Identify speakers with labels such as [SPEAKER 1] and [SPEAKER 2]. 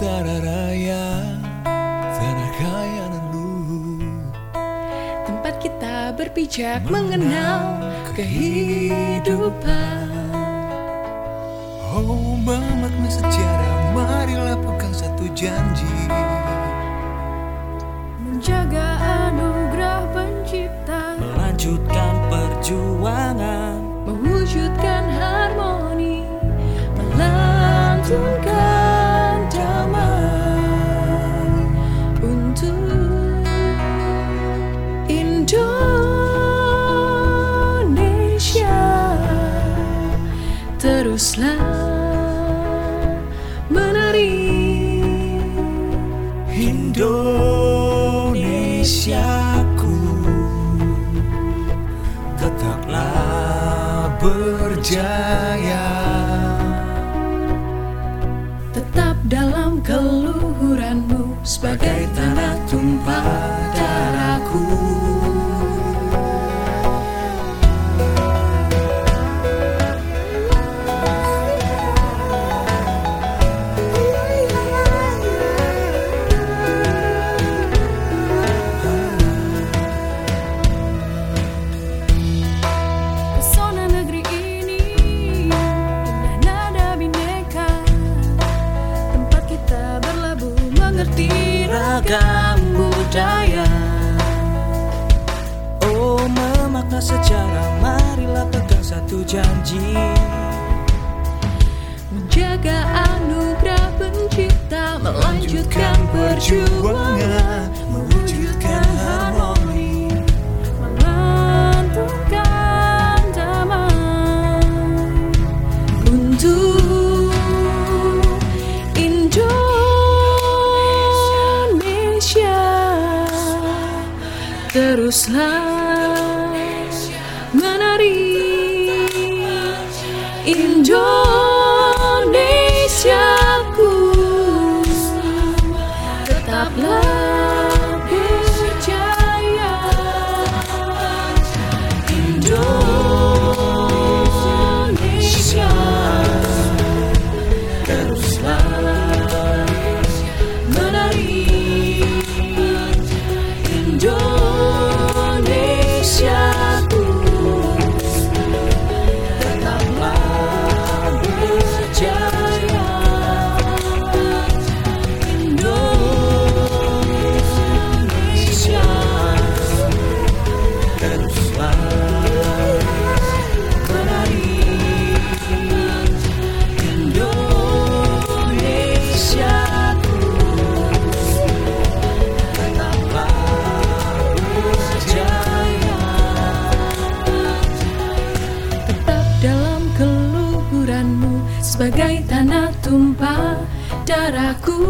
[SPEAKER 1] Nusantara Raya Tanah kaya dan luhur
[SPEAKER 2] Tempat kita berpijak mengenal kehidupan.
[SPEAKER 1] Oh bermakna sejarah? Marilah pegang satu janji.
[SPEAKER 2] Menjaga Teruslah menari
[SPEAKER 1] Indonesiaku. Tetaplah berjaya.
[SPEAKER 2] Tetap dalam keluhuranmu Sebagai tanah tumpah ragam budaya
[SPEAKER 3] Oh memakna sejarah. Marilah pegang satu janji.
[SPEAKER 2] Menjaga anugerah pencipta Melanjutkan perjuangan Teruslah menari. Indonesiaku Sebagai tanah tumpah darahku